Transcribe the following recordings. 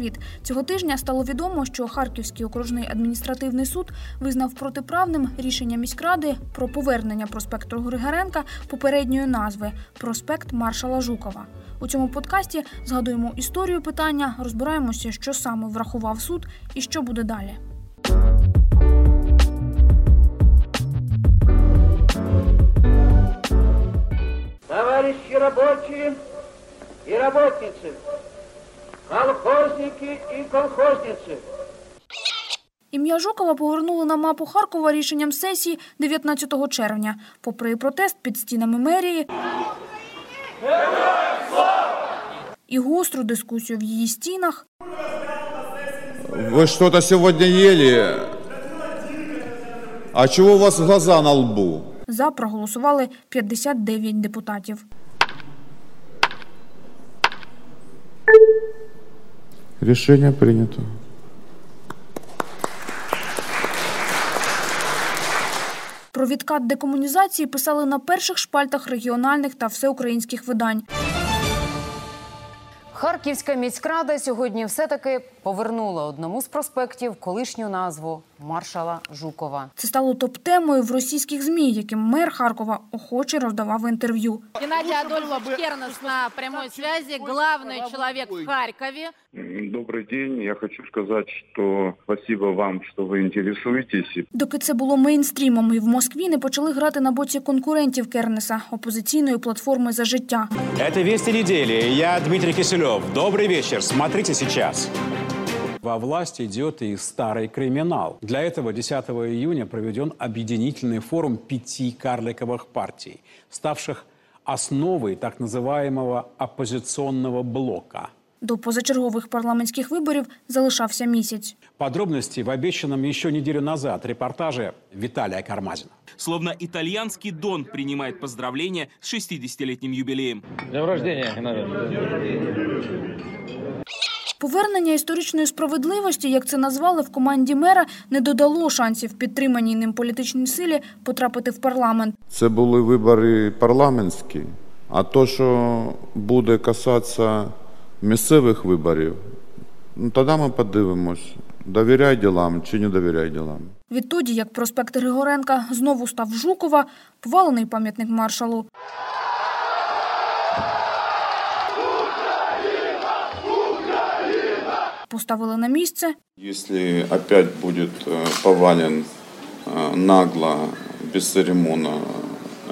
привіт! Цього тижня стало відомо, що Харківський окружний адміністративний суд визнав протиправним рішення міськради про повернення проспекту Григоренка попередньої назви проспект маршала Жукова. У цьому подкасті згадуємо історію питання, розбираємося, що саме врахував суд і що буде далі. Товарищи рабочие и работницы, колхозники и колхозницы, Ім'я Жукова повернули на мапу Харкова рішенням сесії 19 червня. Попри протест під стінами мерії і гостру дискусію в її стінах, Вы что-то сегодня ели? А чего у вас глаза на лбу? за проголосували 59 депутатів. Решение принято. Про відкат декомунізації писали на перших шпальтах регіональних та всеукраїнських видань. Харківська міськрада сьогодні все-таки повернула одному з проспектів колишню назву маршала Жукова. Це стало топ-темою в російських змі, яким мер Харкова охоче роздавав інтерв'ю. Геннадий Адольфович Кернес на прямой связи, главный человек в Харькове Добрый день. Я хочу сказать, что спасибо вам, что вы интересуетесь. И Доки це було мейнстрімом, і в Москві не почали грати на боці конкурентів Кернеса опозиційної платформи за життя. Это «Вести недели». Я Дмитрий Киселев. Добрый вечер. Смотрите сейчас. Во власть идет и старый криминал. Для этого 10 июня проведен объединительный форум пяти карликовых партий, ставших основой так называемого оппозиционного блока. до позачергових парламентських виборів залишався місяць. Подробности в обещанном еще неделю назад репортаже Виталия Кармазина. Словно итальянский Дон принимает поздравления с 60-летним юбилеем. Повернення історичної справедливості, як це назвали в команді мера, не додало шансів підтриманій ним політичній силі потрапити в парламент. Це були вибори парламентські, а то, що буде касатися місцевих виборів, ну тоді ми подивимось, довіряй ділам чи не довіряй ділам. Відтоді, як проспект Григоренка знову став Жукова, повалений пам'ятник маршалу. Поставили на місце, Если опять будет э, повален э, нагло, бесцеремонно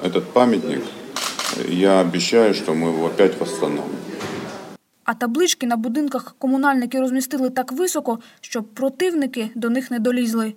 этот памятник, я обещаю, что мы его опять восстановим. а таблички на будинках комунальники розмістили так високо, щоб противники до них не долізли.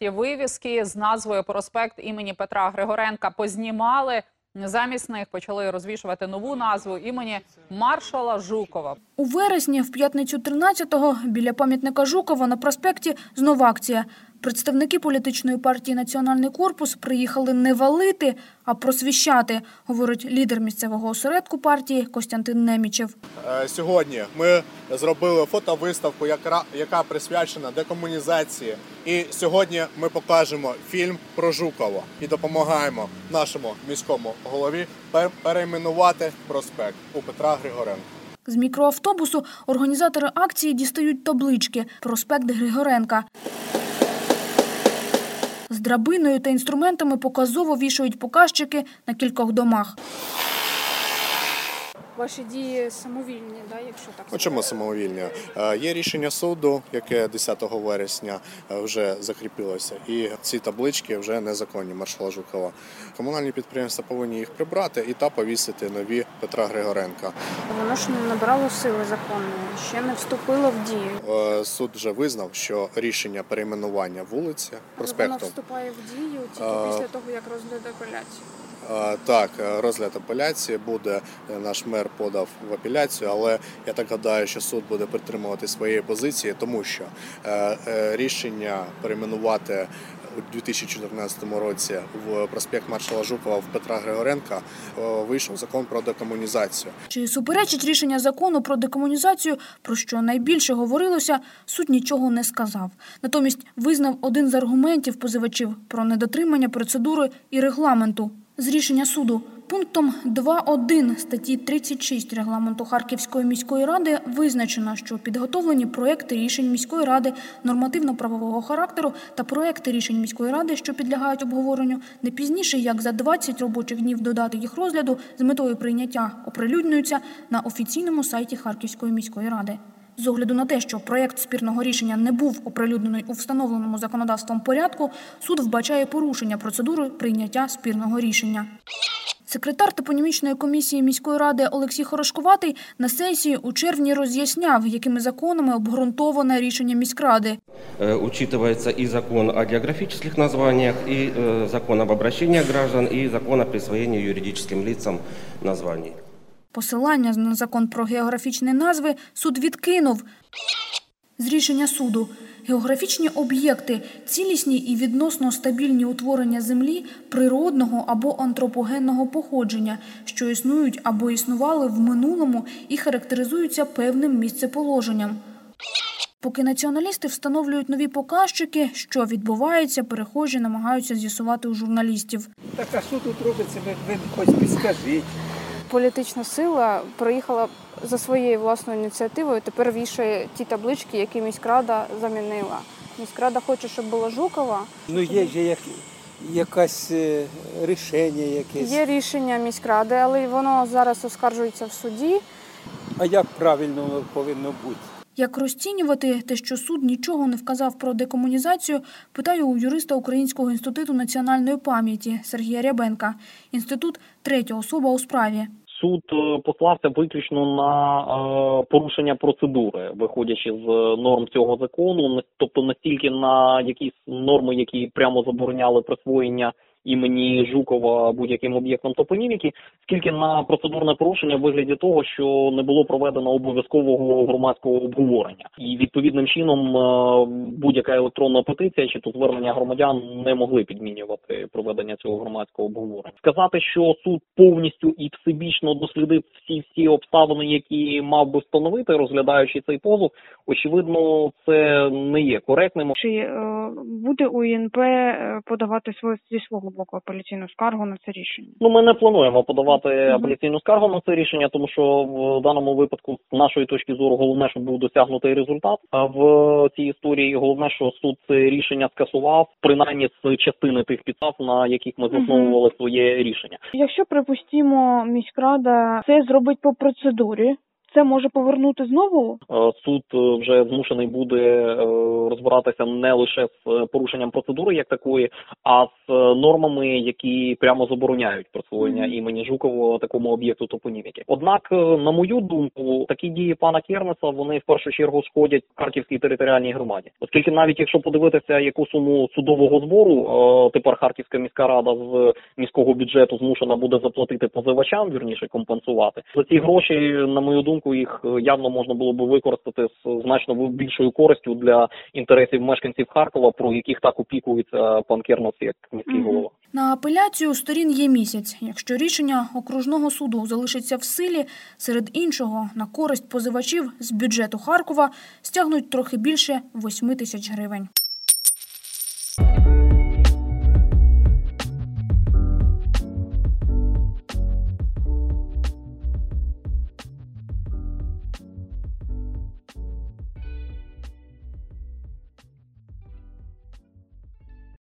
Ті вивіски з назвою проспект імені Петра Григоренка познімали. Замість них почали розвішувати нову назву імені маршала Жукова. У вересні, в п'ятницю 13-го, біля пам'ятника Жукова на проспекті знову акція. Представники політичної партії Національний корпус приїхали не валити, а просвіщати, говорить лідер місцевого осередку партії Костянтин Немічев. Е, Сьогодні ми зробили фотовиставку, яка, присвячена декомунізації. І сьогодні ми покажемо фільм про Жукова і допомагаємо нашому міському голові пер- перейменувати проспект у Петра Григоренка. З мікроавтобусу організатори акції дістають таблички «Проспект Григоренка». З драбиною та інструментами показово вішають показчики на кількох домах. Ваші дії самовільні, да, якщо так Ну, чому самовільні? Е, Є рішення суду, яке 10 вересня е, вже закріпилося, і ці таблички вже незаконні маршала Жукова. Комунальні підприємства повинні їх прибрати і та повісити нові Петра Григоренка. Воно ж не набрало сили законної, ще не вступило в дію. Е, Суд вже визнав, що рішення перейменування вулиці проспекту вступає в дію тільки після того, як розгляд апеляції. Так, е, розгляд апеляції буде. е, Наш мер подав в апеляцію, але я так гадаю, що суд буде притримувати своєї позиції, тому що е, рішення перейменувати у 2014 році в проспект маршала Жукова в Петра Григоренка вийшов закон про декомунізацію. Чи суперечить рішення закону про декомунізацію, про що найбільше говорилося, суд нічого не сказав. Натомість визнав один з аргументів позивачів про недотримання процедури і регламенту. З рішення суду Пунктом 2.1 статті 36 регламенту Харківської міської ради визначено, що підготовлені проекти рішень міської ради нормативно-правового характеру та проекти рішень міської ради, що підлягають обговоренню, не пізніше як за 20 робочих днів до дати їх розгляду з метою прийняття оприлюднюються на офіційному сайті Харківської міської ради. З огляду на те, що проєкт спірного рішення не був оприлюднений у встановленому законодавством порядку, суд вбачає порушення процедури прийняття спірного рішення. Секретар топонімічної комісії міської ради Олексій Хорошкуватий на сесії у червні роз'ясняв, якими законами обґрунтоване рішення міськради. Э, Учитывается и закон о географических названиях, и э, закон об обращении граждан, и закон о присвоении юридическим лицам названий. Посилання на закон про географічні назви суд відкинув. З рішення суду географічні об'єкти, цілісні і відносно стабільні утворення землі природного або антропогенного походження, що існують або існували в минулому і характеризуються певним місцеположенням. Поки націоналісти встановлюють нові показчики, що відбувається, перехожі намагаються з'ясувати у журналістів. Так а що тут робиться, ви, ви хоч підскажіть. Політична сила приїхала за своєю власною ініціативою. Тепер вішає ті таблички, які міськрада замінила. Міськрада хоче, щоб було Жукова. Ну є ж як, якесь е, рішення якесь. Є рішення міськради, але воно зараз оскаржується в суді. А як правильно воно повинно бути? Як розцінювати те, що суд нічого не вказав про декомунізацію, питаю у юриста Українського інституту національної пам'яті Сергія Рябенка. Інститут третя особа у справі. Суд е, послався виключно на е, порушення процедури, виходячи з норм цього закону, тобто настільки на якісь норми, які прямо забороняли присвоєння імені Жукова будь-яким об'єктом топоніміки, скільки на процедурне порушення в вигляді того, що не було проведено обов'язкового громадського обговорення, і відповідним чином е, будь-яка електронна петиція чи то звернення громадян не могли підмінювати проведення цього громадського обговорення. Сказати, що суд повністю і всебічно дослідив всі всі обставини, які мав би встановити, розглядаючи цей позов, очевидно, це не є коректним. Чи е, буде УІНП е, подавати своє зі свого боку апеляційну скаргу на це рішення? Ну, ми не плануємо подавати апеляційну скаргу на це рішення, тому що в даному випадку, з нашої точки зору, головне, щоб був досягнутий результат. А в цій історії головне, що суд це рішення скасував, принаймні з частини тих підстав, на яких ми засновували своє рішення. Якщо припустімо, міськрада це зробить по процедурі, це може повернути знову? Е, Суд е, вже змушений буде е, розбиратися не лише з порушенням процедури як такої, а з нормами, які прямо забороняють присвоєння імені Жукова такому об'єкту топоніміки. Однак, на мою думку, такі дії пана Кернеса вони в першу чергу шкодять Харківській територіальній громаді, оскільки навіть якщо подивитися, яку суму судового збору тепер Харківська міська рада з міського бюджету змушена буде заплатити позивачам, вірніше компенсувати за ці гроші, на мою думку, їх е, явно можна було би використати з значно більшою користю для інтересів мешканців Харкова, про яких так опікується пан Кернес як міський голова. На апеляцію сторін є місяць. Якщо рішення окружного суду залишиться в силі, серед іншого на користь позивачів з бюджету Харкова стягнуть трохи більше 8 тисяч гривень.